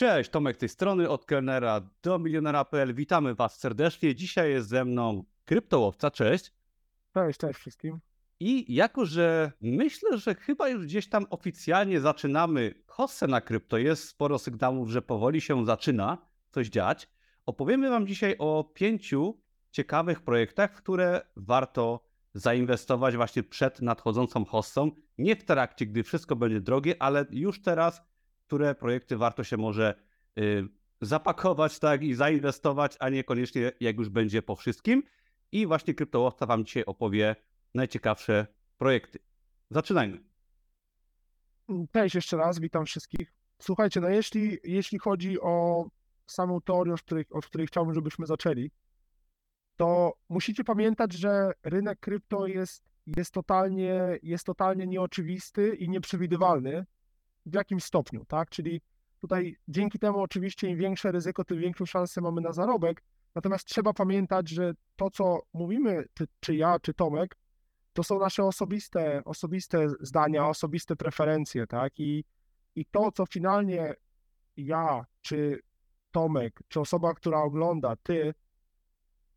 Cześć, Tomek z tej strony, od kelnera do milionera.pl. Witamy Was serdecznie. Dzisiaj jest ze mną kryptołowca, cześć. Cześć, cześć wszystkim. I jako, że myślę, że chyba już gdzieś tam oficjalnie zaczynamy hossę na krypto, jest sporo sygnałów, że powoli się zaczyna coś dziać, opowiemy Wam dzisiaj o pięciu ciekawych projektach, w które warto zainwestować właśnie przed nadchodzącą hossą. Nie w trakcie, gdy wszystko będzie drogie, ale już teraz które projekty warto się może y, zapakować tak i zainwestować, a niekoniecznie jak już będzie po wszystkim. I właśnie kryptołowca Wam dzisiaj opowie najciekawsze projekty. Zaczynajmy. Cześć jeszcze raz, witam wszystkich. Słuchajcie, no jeśli, jeśli chodzi o samą teorię, od której, od której chciałbym, żebyśmy zaczęli, to musicie pamiętać, że rynek krypto jest, jest, totalnie, jest totalnie nieoczywisty i nieprzewidywalny w jakimś stopniu, tak? Czyli tutaj dzięki temu oczywiście im większe ryzyko, tym większą szansę mamy na zarobek. Natomiast trzeba pamiętać, że to, co mówimy, czy, czy ja, czy Tomek, to są nasze osobiste, osobiste zdania, osobiste preferencje, tak? I, I to, co finalnie ja, czy Tomek, czy osoba, która ogląda, ty,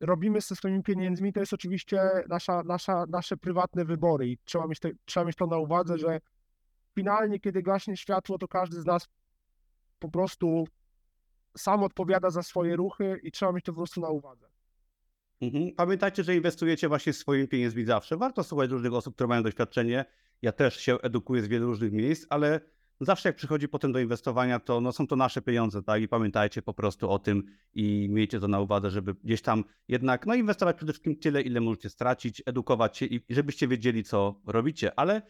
robimy ze swoimi pieniędzmi, to jest oczywiście nasza, nasza, nasze prywatne wybory i trzeba mieć, te, trzeba mieć to na uwadze, że finalnie, kiedy gaśnie światło, to każdy z nas po prostu sam odpowiada za swoje ruchy i trzeba mieć to po prostu na uwadze. Mhm. Pamiętajcie, że inwestujecie właśnie swoimi pieniędzmi zawsze. Warto słuchać różnych osób, które mają doświadczenie. Ja też się edukuję z wielu różnych miejsc, ale zawsze jak przychodzi potem do inwestowania, to no, są to nasze pieniądze, tak? I pamiętajcie po prostu o tym i miejcie to na uwadze, żeby gdzieś tam jednak no, inwestować przede wszystkim tyle, ile możecie stracić, edukować się i żebyście wiedzieli, co robicie. Ale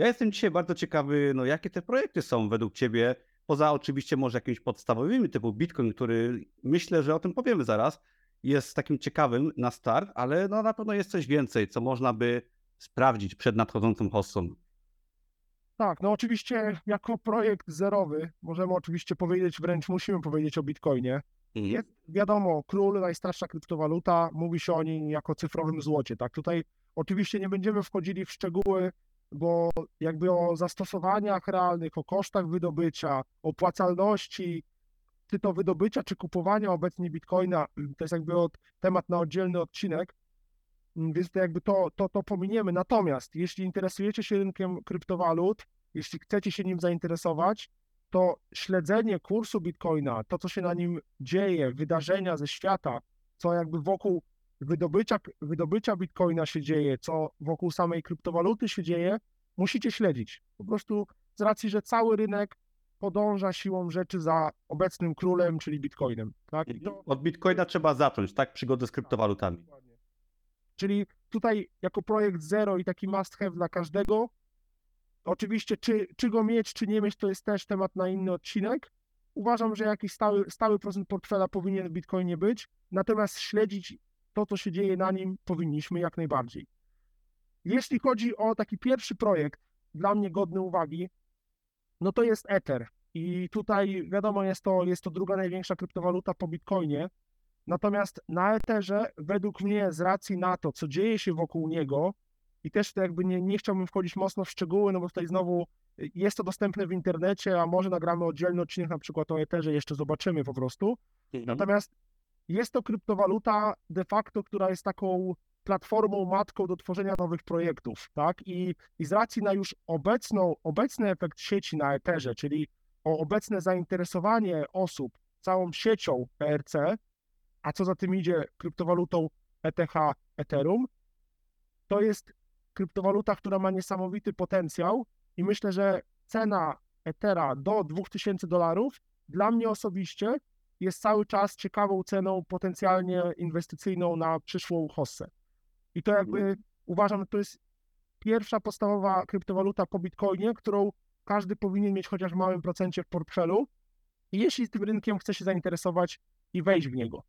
ja jestem dzisiaj bardzo ciekawy, no jakie te projekty są według Ciebie, poza oczywiście może jakimiś podstawowymi typu Bitcoin, który myślę, że o tym powiemy zaraz, jest takim ciekawym na start, ale no na pewno jest coś więcej, co można by sprawdzić przed nadchodzącą hossą. Tak, no oczywiście jako projekt zerowy możemy oczywiście powiedzieć, wręcz musimy powiedzieć o Bitcoinie. Mhm. Jest wiadomo, król, najstarsza kryptowaluta, mówi się o niej jako cyfrowym złocie, tak? Tutaj oczywiście nie będziemy wchodzili w szczegóły bo jakby o zastosowaniach realnych, o kosztach wydobycia, opłacalności, czy to wydobycia, czy kupowania obecnie bitcoina, to jest jakby od, temat na oddzielny odcinek, więc to jakby to, to, to pominiemy. Natomiast jeśli interesujecie się rynkiem kryptowalut, jeśli chcecie się nim zainteresować, to śledzenie kursu bitcoina, to co się na nim dzieje, wydarzenia ze świata, co jakby wokół wydobycia, wydobycia bitcoina się dzieje, co wokół samej kryptowaluty się dzieje, musicie śledzić. Po prostu z racji, że cały rynek podąża siłą rzeczy za obecnym królem, czyli bitcoinem. Tak? To... Od bitcoina trzeba zacząć, tak? Przygodę z kryptowalutami. Tak, czyli tutaj jako projekt zero i taki must have dla każdego, oczywiście czy, czy go mieć, czy nie mieć, to jest też temat na inny odcinek. Uważam, że jakiś stały, stały procent portfela powinien w bitcoinie być, natomiast śledzić to, co się dzieje na nim, powinniśmy jak najbardziej. Jeśli chodzi o taki pierwszy projekt, dla mnie godny uwagi, no to jest Ether. I tutaj wiadomo, jest to, jest to druga największa kryptowaluta po Bitcoinie. Natomiast na Etherze, według mnie, z racji na to, co dzieje się wokół niego, i też to jakby nie, nie chciałbym wchodzić mocno w szczegóły, no bo tutaj znowu jest to dostępne w internecie, a może nagramy oddzielny odcinek na przykład o Etherze, jeszcze zobaczymy po prostu. Mhm. Natomiast jest to kryptowaluta de facto, która jest taką platformą matką do tworzenia nowych projektów, tak? I, i z racji na już obecną, obecny efekt sieci na Etherze, czyli o obecne zainteresowanie osób całą siecią ERC, a co za tym idzie kryptowalutą ETH Ethereum, to jest kryptowaluta, która ma niesamowity potencjał i myślę, że cena Ethera do 2000 dolarów dla mnie osobiście jest cały czas ciekawą ceną potencjalnie inwestycyjną na przyszłą hossę. I to jakby mhm. uważam, że to jest pierwsza podstawowa kryptowaluta po Bitcoinie, którą każdy powinien mieć chociaż w małym procencie w portfelu, jeśli tym rynkiem chce się zainteresować i wejść w niego.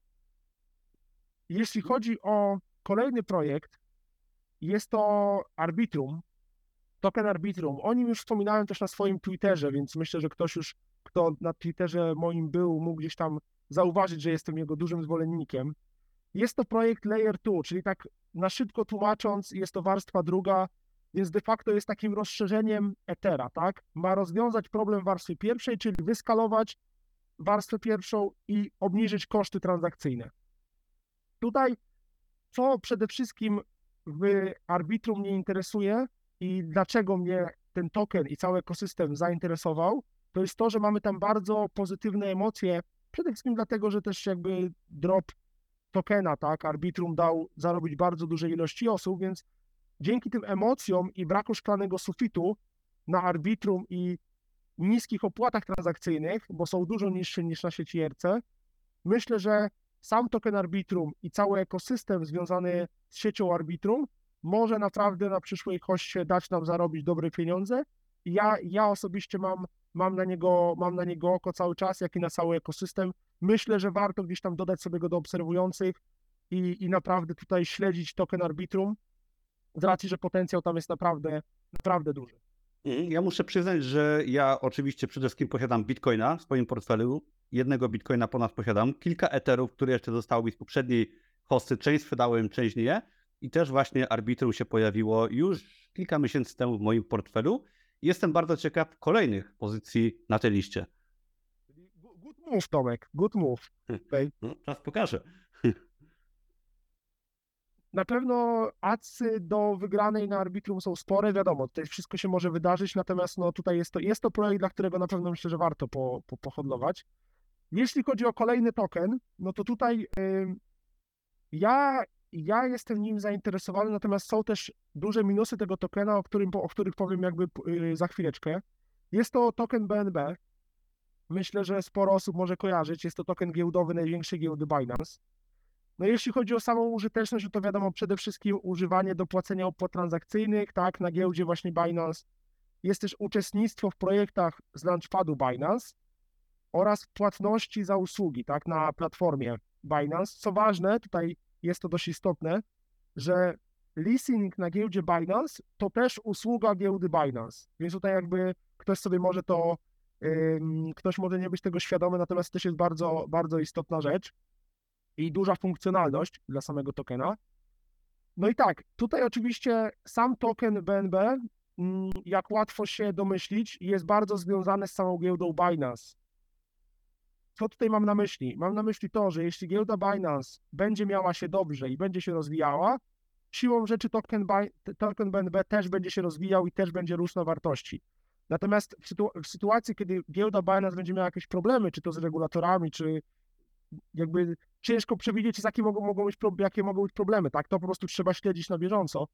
Jeśli mhm. chodzi o kolejny projekt, jest to Arbitrum, token Arbitrum. O nim już wspominałem też na swoim Twitterze, więc myślę, że ktoś już kto na Twitterze moim był, mógł gdzieś tam zauważyć, że jestem jego dużym zwolennikiem. Jest to projekt Layer 2, czyli tak na szybko tłumacząc, jest to warstwa druga, więc de facto jest takim rozszerzeniem Ethera, tak? Ma rozwiązać problem warstwy pierwszej, czyli wyskalować warstwę pierwszą i obniżyć koszty transakcyjne. Tutaj, co przede wszystkim w Arbitrum mnie interesuje i dlaczego mnie ten token i cały ekosystem zainteresował, to jest to, że mamy tam bardzo pozytywne emocje, przede wszystkim dlatego, że też jakby drop tokena, tak, Arbitrum dał zarobić bardzo dużej ilości osób, więc dzięki tym emocjom i braku szklanego sufitu na Arbitrum i niskich opłatach transakcyjnych, bo są dużo niższe niż na sieci RC, myślę, że sam token Arbitrum i cały ekosystem związany z siecią Arbitrum może naprawdę na przyszłej koście dać nam zarobić dobre pieniądze. Ja, ja osobiście mam, mam, na niego, mam na niego oko cały czas, jak i na cały ekosystem. Myślę, że warto gdzieś tam dodać sobie go do obserwujących i, i naprawdę tutaj śledzić token Arbitrum, z racji, że potencjał tam jest naprawdę, naprawdę duży. Ja muszę przyznać, że ja oczywiście przede wszystkim posiadam bitcoina w swoim portfelu. Jednego bitcoina ponad posiadam. Kilka eterów, które jeszcze zostały mi z poprzedniej hosty. Część sprzedałem, część nie. I też właśnie Arbitrum się pojawiło już kilka miesięcy temu w moim portfelu. Jestem bardzo ciekaw kolejnych pozycji na tej liście. Good move, Tomek, good move. Okej. No, czas pokaże. Na pewno adsy do wygranej na arbitrum są spore, wiadomo, tutaj wszystko się może wydarzyć, natomiast no tutaj jest to, jest to projekt, dla którego na pewno myślę, że warto po, po, pohodlować. Jeśli chodzi o kolejny token, no to tutaj ja, ja jestem nim zainteresowany, natomiast są też duże minusy tego tokena, o, którym, o których powiem jakby y, za chwileczkę. Jest to token BNB. Myślę, że sporo osób może kojarzyć. Jest to token giełdowy największej giełdy Binance. No jeśli chodzi o samą użyteczność, no to wiadomo przede wszystkim używanie do płacenia opłat transakcyjnych, tak, na giełdzie właśnie Binance. Jest też uczestnictwo w projektach z Launchpadu Binance oraz płatności za usługi, tak, na platformie Binance. Co ważne, tutaj jest to dość istotne, że leasing na giełdzie Binance to też usługa giełdy Binance, więc tutaj jakby ktoś sobie może to, ktoś może nie być tego świadomy, natomiast też jest bardzo, bardzo istotna rzecz i duża funkcjonalność dla samego tokena. No i tak, tutaj oczywiście sam token BNB, mm, jak łatwo się domyślić, jest bardzo związany z samą giełdą Binance. Co tutaj mam na myśli? Mam na myśli to, że jeśli giełda Binance będzie miała się dobrze i będzie się rozwijała, siłą rzeczy token, Bi- token BNB też będzie się rozwijał i też będzie rósł na wartości. Natomiast w, sytu- w sytuacji, kiedy giełda Binance będzie miała jakieś problemy, czy to z regulatorami, czy jakby ciężko przewidzieć, jakie mogą, mogą być, jakie mogą być problemy, tak? To po prostu trzeba śledzić na bieżąco.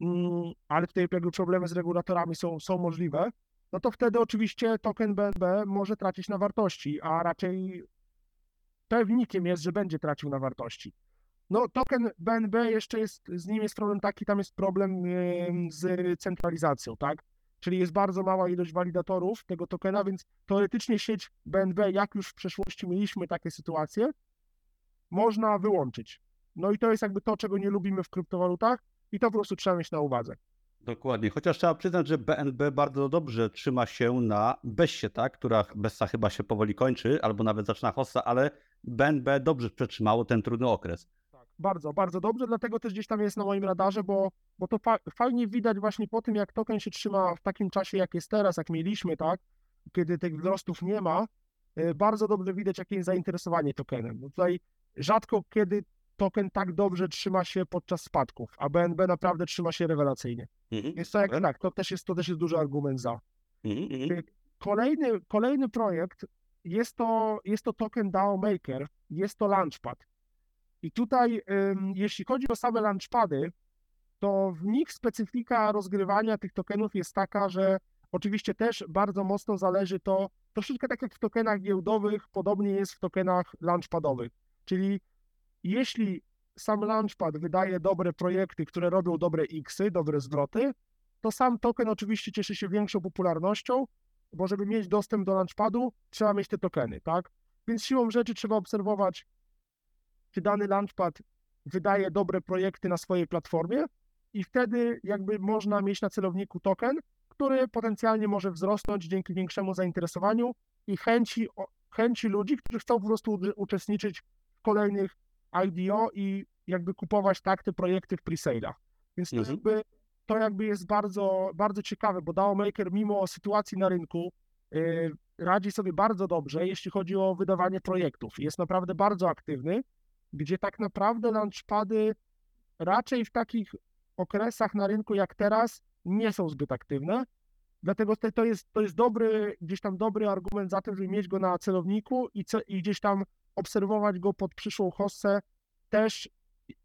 Mm, ale tutaj jakby problemy z regulatorami są, są możliwe, no to wtedy oczywiście token BNB może tracić na wartości, a raczej pewnikiem jest, że będzie tracił na wartości. No token BNB jeszcze jest, z nim jest problem taki, tam jest problem em, z centralizacją, tak? Czyli jest bardzo mała ilość walidatorów tego tokena, więc teoretycznie sieć BNB, jak już w przeszłości mieliśmy takie sytuacje, można wyłączyć. No i to jest jakby to, czego nie lubimy w kryptowalutach i to po prostu trzeba mieć na uwadze. Dokładnie. Chociaż trzeba przyznać, że BNB bardzo dobrze trzyma się na Bessie, tak? która Bessa chyba się powoli kończy, albo nawet zaczyna hossa, ale BNB dobrze przetrzymało ten trudny okres. Tak, bardzo, bardzo dobrze, dlatego też gdzieś tam jest na moim radarze, bo, bo to fa fajnie widać właśnie po tym, jak token się trzyma w takim czasie, jak jest teraz, jak mieliśmy, tak, kiedy tych wzrostów nie ma, y, bardzo dobrze widać, jakie jest zainteresowanie tokenem. Bo tutaj rzadko kiedy token tak dobrze trzyma się podczas spadków, a BNB naprawdę trzyma się rewelacyjnie. Mhm. Więc to jak tak, to też jest, to też jest duży argument za. Mhm, mhm. Kolejny, kolejny projekt jest to, jest to token DAO Maker, jest to Launchpad. I tutaj, jeśli chodzi o same Launchpady, to w nich specyfika rozgrywania tych tokenów jest taka, że oczywiście też bardzo mocno zależy to, troszeczkę tak jak w tokenach giełdowych, podobnie jest w tokenach launchpadowych. Czyli jeśli sam Launchpad wydaje dobre projekty, które robią dobre X-y, dobre zwroty, to sam token oczywiście cieszy się większą popularnością, bo żeby mieć dostęp do Launchpadu, trzeba mieć te tokeny, tak? Więc siłą rzeczy trzeba obserwować, czy dany Launchpad wydaje dobre projekty na swojej platformie i wtedy jakby można mieć na celowniku token, który potencjalnie może wzrosnąć dzięki większemu zainteresowaniu i chęci, chęci ludzi, którzy chcą po prostu uczestniczyć w kolejnych IDO i jakby kupować tak te projekty w pre-sale'ach. Więc to Mhm. jakby, to jakby jest bardzo, bardzo ciekawe, bo DAO Maker mimo sytuacji na rynku, yy, radzi sobie bardzo dobrze, jeśli chodzi o wydawanie projektów. Jest naprawdę bardzo aktywny, gdzie tak naprawdę launchpady raczej w takich okresach na rynku jak teraz nie są zbyt aktywne. Dlatego to- to jest, to jest dobry, gdzieś tam dobry argument za tym, żeby mieć go na celowniku i, co, i gdzieś tam obserwować go pod przyszłą hossę. Też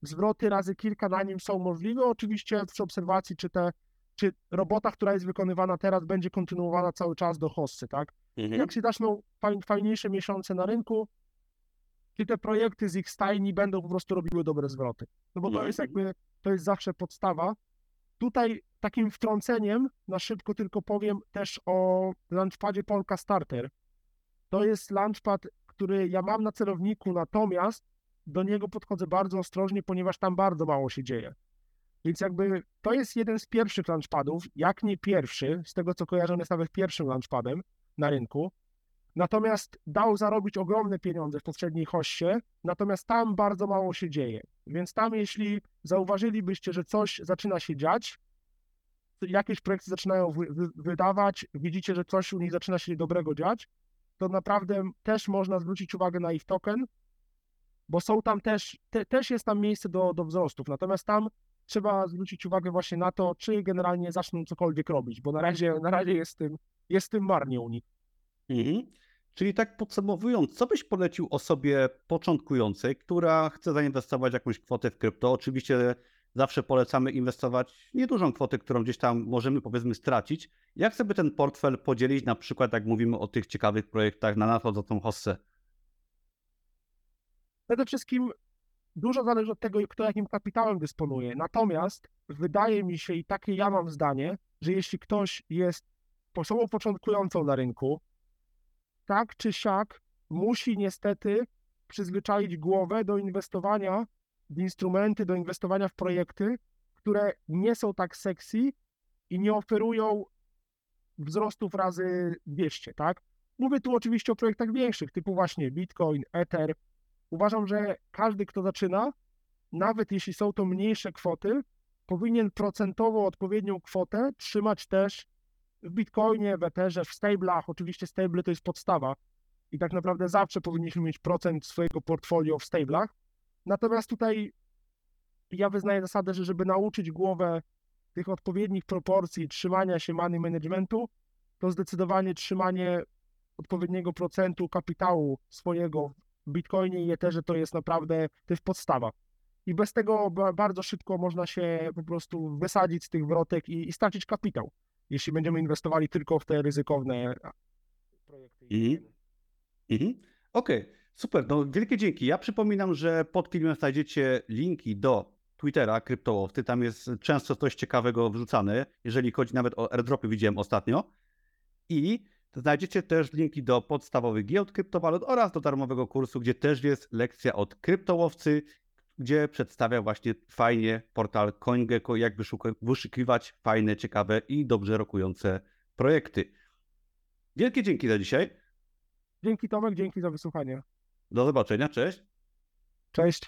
zwroty razy kilka na nim są możliwe. Oczywiście przy obserwacji, czy te, czy robota, która jest wykonywana teraz, będzie kontynuowana cały czas do hossy, tak? Mhm. Jak się zaczną faj, fajniejsze miesiące na rynku, czy te projekty z ich stajni będą po prostu robiły dobre zwroty. No bo to jest Mhm. jakby, to jest zawsze podstawa. Tutaj takim wtrąceniem na szybko tylko powiem też o launchpadzie Polka Starter. To jest launchpad, który ja mam na celowniku, natomiast do niego podchodzę bardzo ostrożnie, ponieważ tam bardzo mało się dzieje. Więc jakby to jest jeden z pierwszych launchpadów, jak nie pierwszy, z tego co kojarzę, jest nawet pierwszym launchpadem na rynku. Natomiast dał zarobić ogromne pieniądze w poprzedniej hoście, natomiast tam bardzo mało się dzieje. Więc tam, jeśli zauważylibyście, że coś zaczyna się dziać, jakieś projekty zaczynają wy, wydawać, widzicie, że coś u nich zaczyna się dobrego dziać, to naprawdę też można zwrócić uwagę na ich token, bo są tam też, te, też jest tam miejsce do, do wzrostów. Natomiast tam trzeba zwrócić uwagę właśnie na to, czy generalnie zaczną cokolwiek robić, bo na razie, na razie jest tym, jest tym marnie u nich. Mhm. Czyli tak podsumowując, co byś polecił osobie początkującej, która chce zainwestować jakąś kwotę w krypto? Oczywiście zawsze polecamy inwestować niedużą kwotę, którą gdzieś tam możemy powiedzmy stracić. Jak sobie ten portfel podzielić, na przykład jak mówimy o tych ciekawych projektach na nadchodzącą hossę? Przede wszystkim dużo zależy od tego, kto jakim kapitałem dysponuje. Natomiast wydaje mi się, i takie ja mam zdanie, że jeśli ktoś jest osobą początkującą na rynku, tak czy siak musi niestety przyzwyczaić głowę do inwestowania instrumenty, do inwestowania w projekty, które nie są tak sexy i nie oferują wzrostów razy 200, tak? Mówię tu oczywiście o projektach większych, typu właśnie Bitcoin, Ether, uważam, że każdy, kto zaczyna, nawet jeśli są to mniejsze kwoty, powinien procentowo odpowiednią kwotę trzymać też w Bitcoinie, w Etherze, w stablach. Oczywiście stable to jest podstawa i tak naprawdę zawsze powinniśmy mieć procent swojego portfolio w stablach. Natomiast tutaj ja wyznaję zasadę, że żeby nauczyć głowę tych odpowiednich proporcji trzymania się money managementu, to zdecydowanie trzymanie odpowiedniego procentu kapitału swojego w Bitcoinie i Etherze to jest naprawdę, to jest podstawa. I bez tego ba- bardzo szybko można się po prostu wysadzić z tych wrotek i, i stracić kapitał, jeśli będziemy inwestowali tylko w te ryzykowne projekty. Mhm. Mhm. Okej, super. No, wielkie dzięki. Ja przypominam, że pod filmem znajdziecie linki do Twittera kryptołowcy. Tam jest często coś ciekawego wrzucane, jeżeli chodzi nawet o airdropy, widziałem ostatnio. I znajdziecie też linki do podstawowych giełd kryptowalut oraz do darmowego kursu, gdzie też jest lekcja od kryptołowcy, gdzie przedstawia właśnie fajnie portal CoinGecko, jak wyszukiwać fajne, ciekawe i dobrze rokujące projekty. Wielkie dzięki za dzisiaj. Dzięki Tomek, dzięki za wysłuchanie. Do zobaczenia, cześć. Cześć.